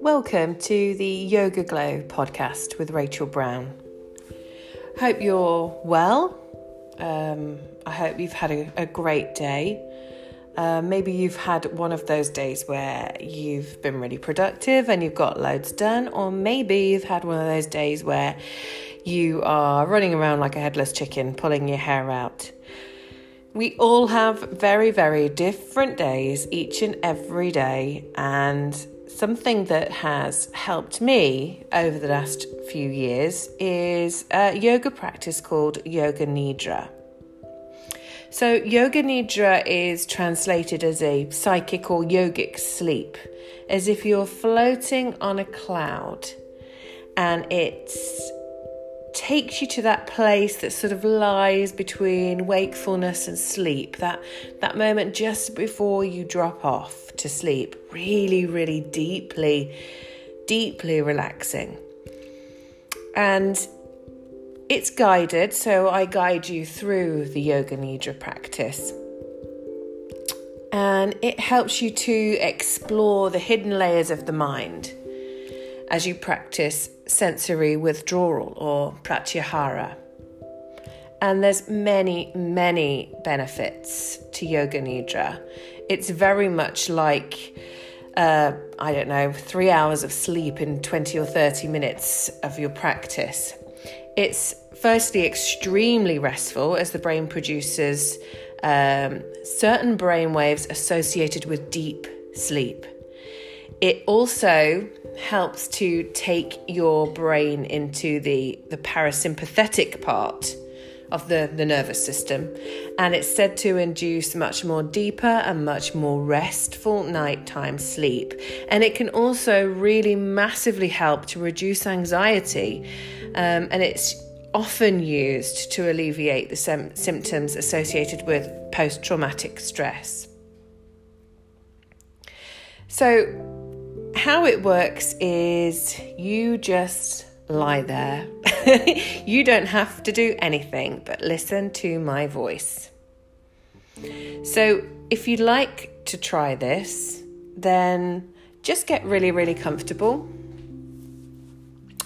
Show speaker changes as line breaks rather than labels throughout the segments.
Welcome to the Yoga Glow podcast with Rachel Brown. Hope you're well. Um, I hope you've had a, a great day. Uh, maybe you've had one of those days where you've been really productive and you've got loads done, or maybe you've had one of those days where you are running around like a headless chicken, pulling your hair out. We all have very, very different days each and every day, and something that has helped me over the last few years is a yoga practice called Yoga Nidra. So, Yoga Nidra is translated as a psychic or yogic sleep, as if you're floating on a cloud and it's takes you to that place that sort of lies between wakefulness and sleep that that moment just before you drop off to sleep really really deeply deeply relaxing. And it's guided so i guide you through the yoga nidra practice. And it helps you to explore the hidden layers of the mind as you practice sensory withdrawal or pratyahara. And there's many, many benefits to Yoga Nidra. It's very much like, uh, I don't know, three hours of sleep in 20 or 30 minutes of your practice. It's firstly extremely restful as the brain produces um, certain brain waves associated with deep sleep. It also helps to take your brain into the, the parasympathetic part of the, the nervous system. And it's said to induce much more deeper and much more restful nighttime sleep. And it can also really massively help to reduce anxiety. Um, and it's often used to alleviate the sem- symptoms associated with post traumatic stress. So, how it works is you just lie there. you don't have to do anything but listen to my voice. So, if you'd like to try this, then just get really, really comfortable.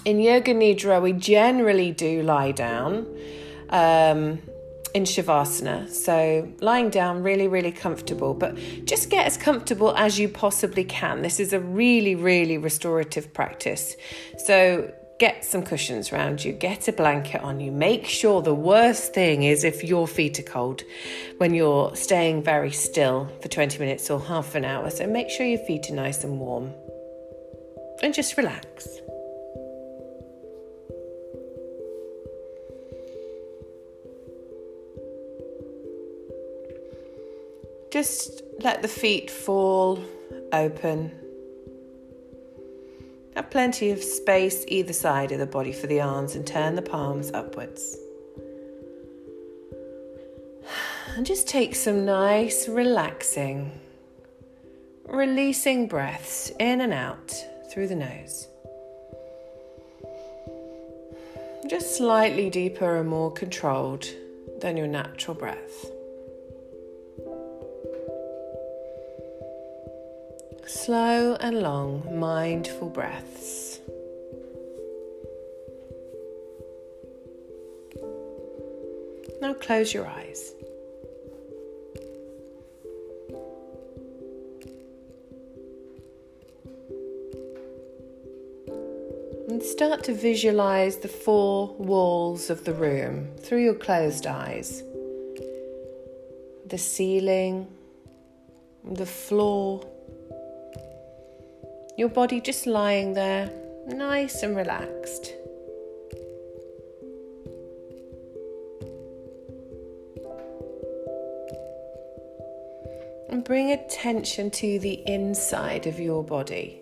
In Yoga Nidra, we generally do lie down. Um, in Shavasana. So, lying down, really, really comfortable, but just get as comfortable as you possibly can. This is a really, really restorative practice. So, get some cushions around you, get a blanket on you. Make sure the worst thing is if your feet are cold when you're staying very still for 20 minutes or half an hour. So, make sure your feet are nice and warm and just relax. Just let the feet fall open. Have plenty of space either side of the body for the arms and turn the palms upwards. And just take some nice, relaxing, releasing breaths in and out through the nose. Just slightly deeper and more controlled than your natural breath. Slow and long, mindful breaths. Now close your eyes. And start to visualize the four walls of the room through your closed eyes. The ceiling, the floor, your body just lying there, nice and relaxed. And bring attention to the inside of your body.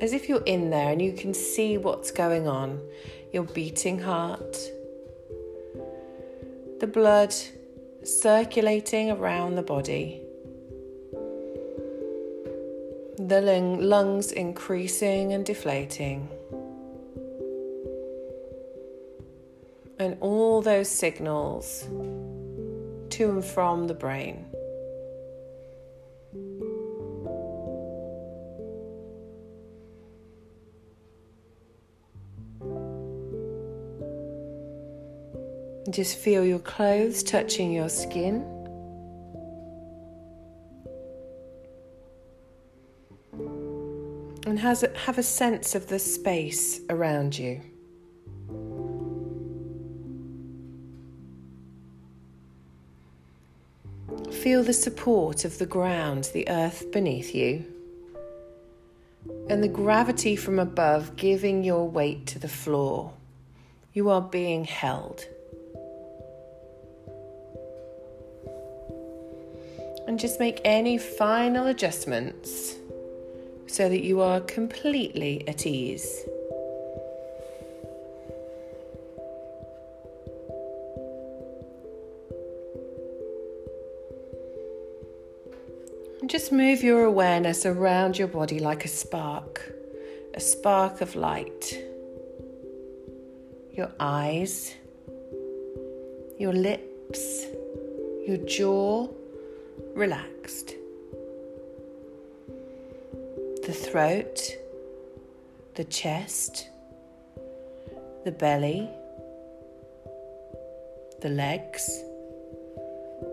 As if you're in there and you can see what's going on your beating heart, the blood circulating around the body the lungs increasing and deflating, and all those signals to and from the brain. Just feel your clothes touching your skin. And has, have a sense of the space around you. Feel the support of the ground, the earth beneath you, and the gravity from above giving your weight to the floor. You are being held. and just make any final adjustments so that you are completely at ease. Just move your awareness around your body like a spark, a spark of light. Your eyes, your lips, your jaw relaxed. The throat, the chest, the belly, the legs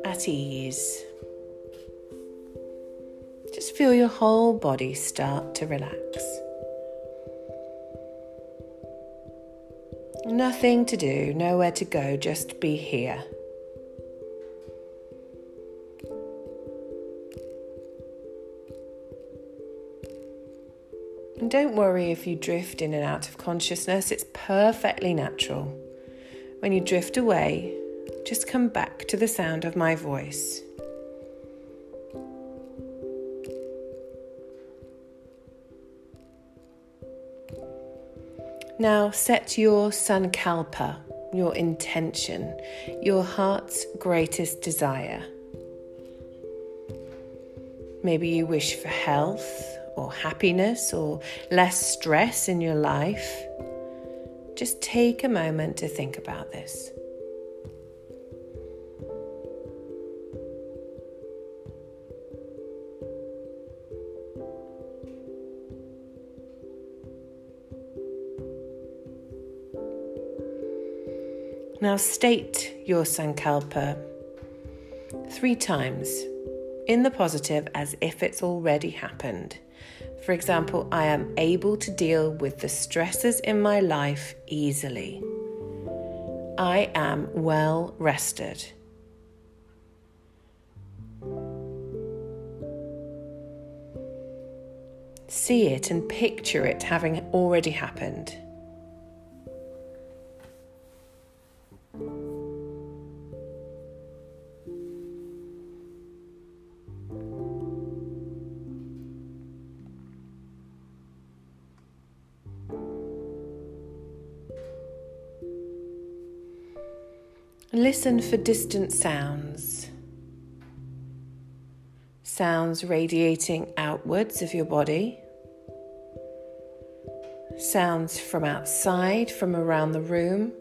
at ease. Just feel your whole body start to relax. Nothing to do, nowhere to go, just be here. Don't worry if you drift in and out of consciousness, it's perfectly natural. When you drift away, just come back to the sound of my voice. Now set your sankalpa, your intention, your heart's greatest desire. Maybe you wish for health or happiness or less stress in your life, just take a moment to think about this. Now state your Sankalpa three times in the positive as if it's already happened. For example, I am able to deal with the stresses in my life easily. I am well rested. See it and picture it having already happened. Listen for distant sounds. Sounds radiating outwards of your body. Sounds from outside, from around the room.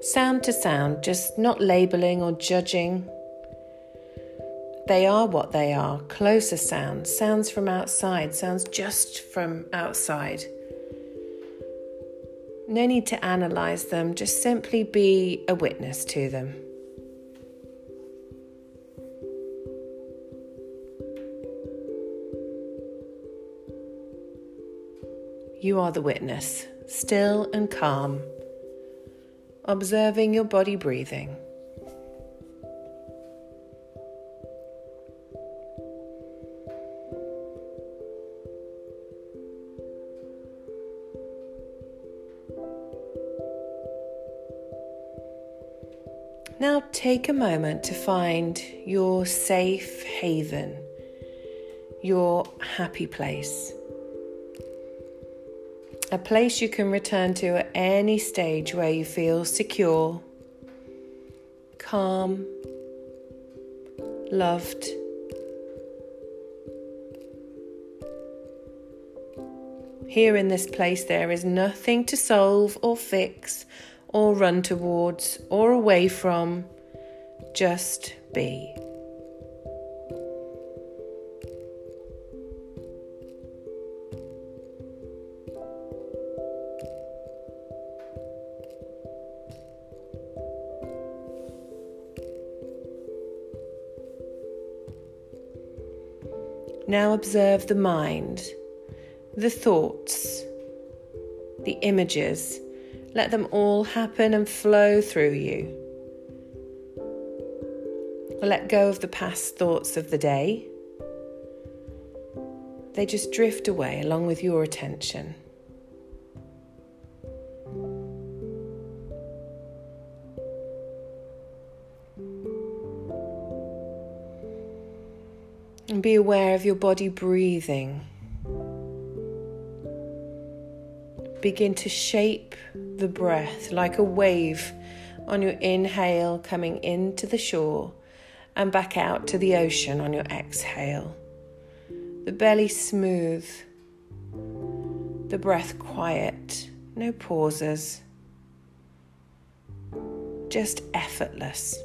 Sound to sound, just not labeling or judging. They are what they are closer sounds, sounds from outside, sounds just from outside. No need to analyze them, just simply be a witness to them. You are the witness, still and calm, observing your body breathing. Take a moment to find your safe haven, your happy place. A place you can return to at any stage where you feel secure, calm, loved. Here in this place, there is nothing to solve or fix or run towards or away from. Just be. Now observe the mind, the thoughts, the images. Let them all happen and flow through you. Let go of the past thoughts of the day. They just drift away along with your attention. And be aware of your body breathing. Begin to shape the breath like a wave on your inhale coming into the shore and back out to the ocean on your exhale. The belly smooth, the breath quiet, no pauses, just effortless.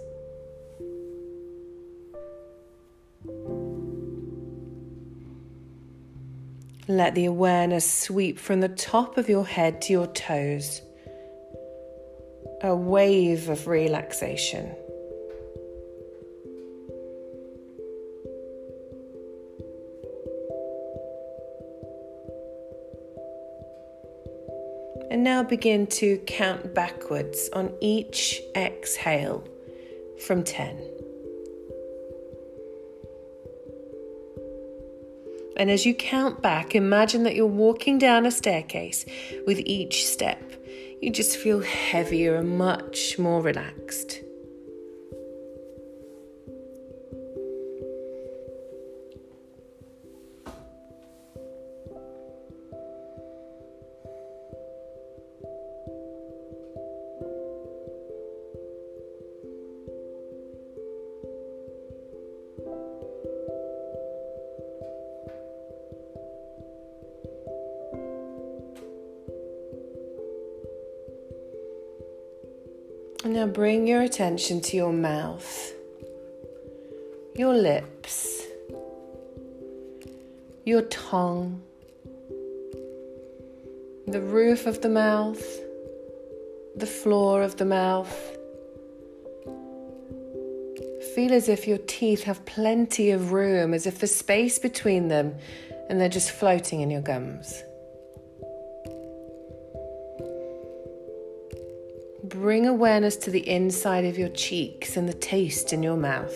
Let the awareness sweep from the top of your head to your toes. A wave of relaxation. And now begin to count backwards on each exhale from 10. And as you count back, imagine that you're walking down a staircase with each step. You just feel heavier and much more relaxed. Now bring your attention to your mouth, your lips, your tongue, the roof of the mouth, the floor of the mouth. Feel as if your teeth have plenty of room, as if the space between them and they're just floating in your gums. Bring awareness to the inside of your cheeks and the taste in your mouth.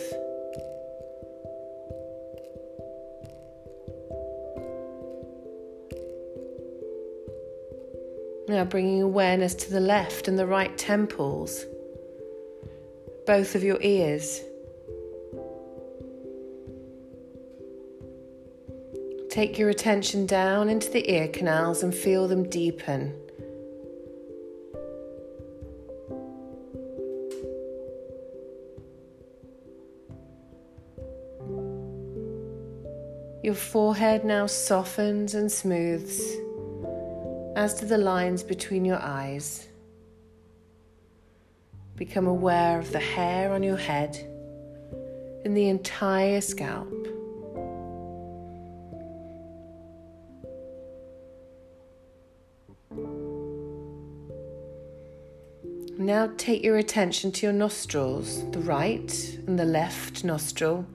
Now bringing awareness to the left and the right temples, both of your ears. Take your attention down into the ear canals and feel them deepen. Your forehead now softens and smooths, as do the lines between your eyes. Become aware of the hair on your head and the entire scalp. Now take your attention to your nostrils, the right and the left nostril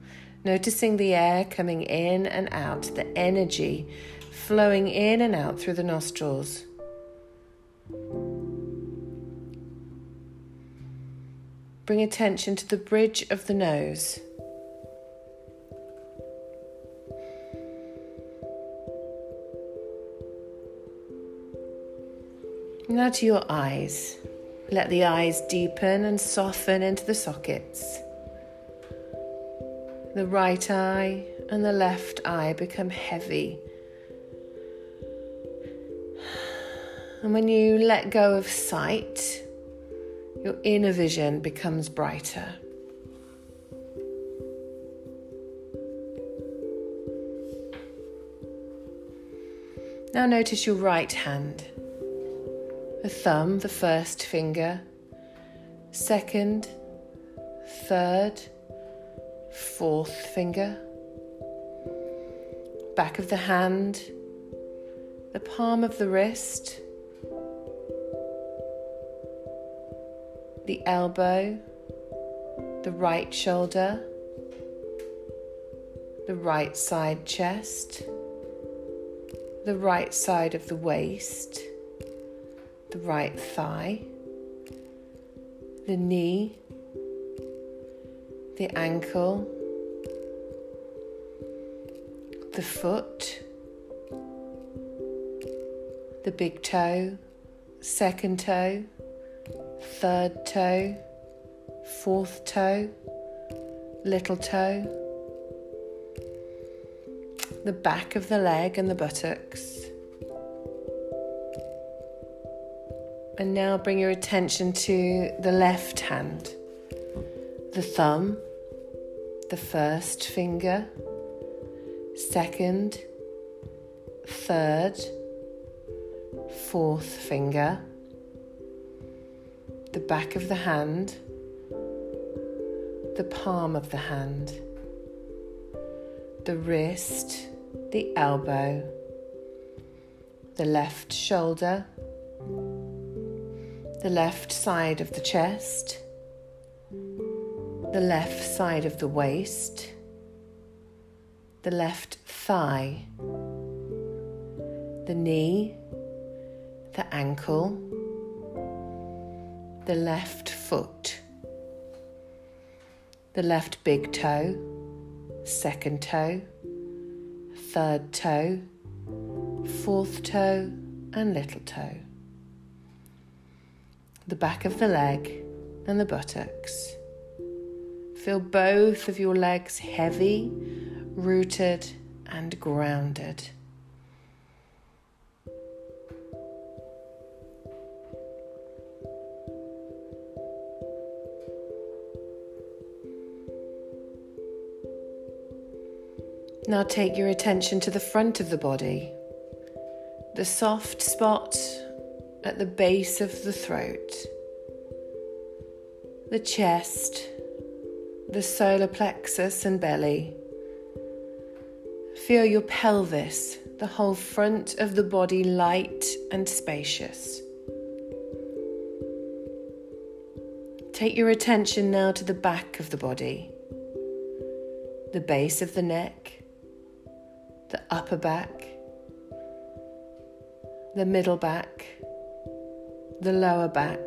noticing the air coming in and out, the energy flowing in and out through the nostrils. Bring attention to the bridge of the nose. Now to your eyes. Let the eyes deepen and soften into the sockets. The right eye and the left eye become heavy. And when you let go of sight, your inner vision becomes brighter. Now notice your right hand. The thumb, the first finger, second, third, fourth finger, back of the hand, the palm of the wrist, the elbow, the right shoulder, the right side chest, the right side of the waist, the right thigh, the knee, the ankle, the foot, the big toe, second toe, third toe, fourth toe, little toe, the back of the leg and the buttocks. And now bring your attention to the left hand, the thumb, the first finger, second, third, fourth finger, the back of the hand, the palm of the hand, the wrist, the elbow, the left shoulder, the left side of the chest, the left side of the waist, the left thigh, the knee, the ankle, the left foot, the left big toe, second toe, third toe, fourth toe, and little toe, the back of the leg and the buttocks. Feel both of your legs heavy, rooted, and grounded. Now take your attention to the front of the body, the soft spot at the base of the throat, the chest, the solar plexus and belly. Feel your pelvis, the whole front of the body light and spacious. Take your attention now to the back of the body, the base of the neck, the upper back, the middle back, the lower back,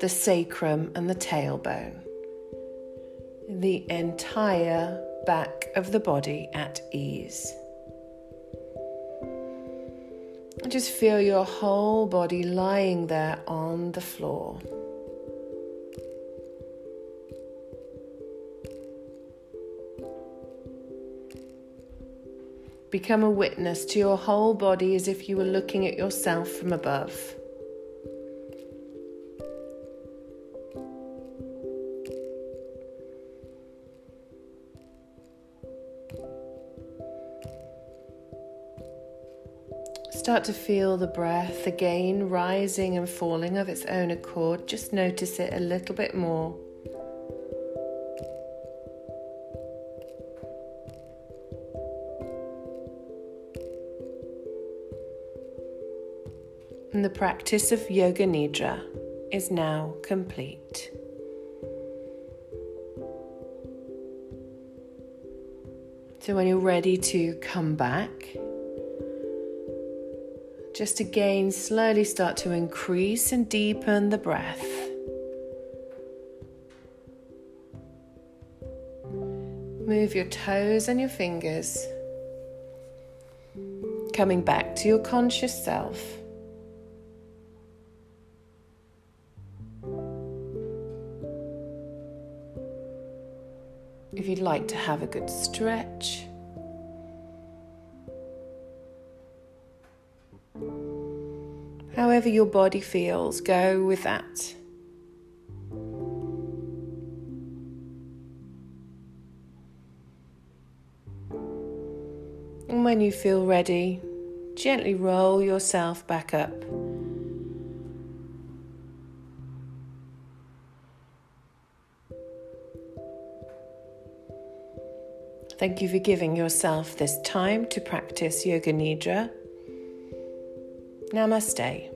the sacrum, and the tailbone. The entire back of the body at ease. Just feel your whole body lying there on the floor. Become a witness to your whole body as if you were looking at yourself from above. Start to feel the breath again rising and falling of its own accord. Just notice it a little bit more. and the practice of Yoga Nidra is now complete. So, when you're ready to come back, just again slowly start to increase and deepen the breath. Move your toes and your fingers, coming back to your conscious self. if you'd like to have a good stretch. However, your body feels, go with that. And when you feel ready, gently roll yourself back up. Thank you for giving yourself this time to practice Yoga Nidra. Namaste.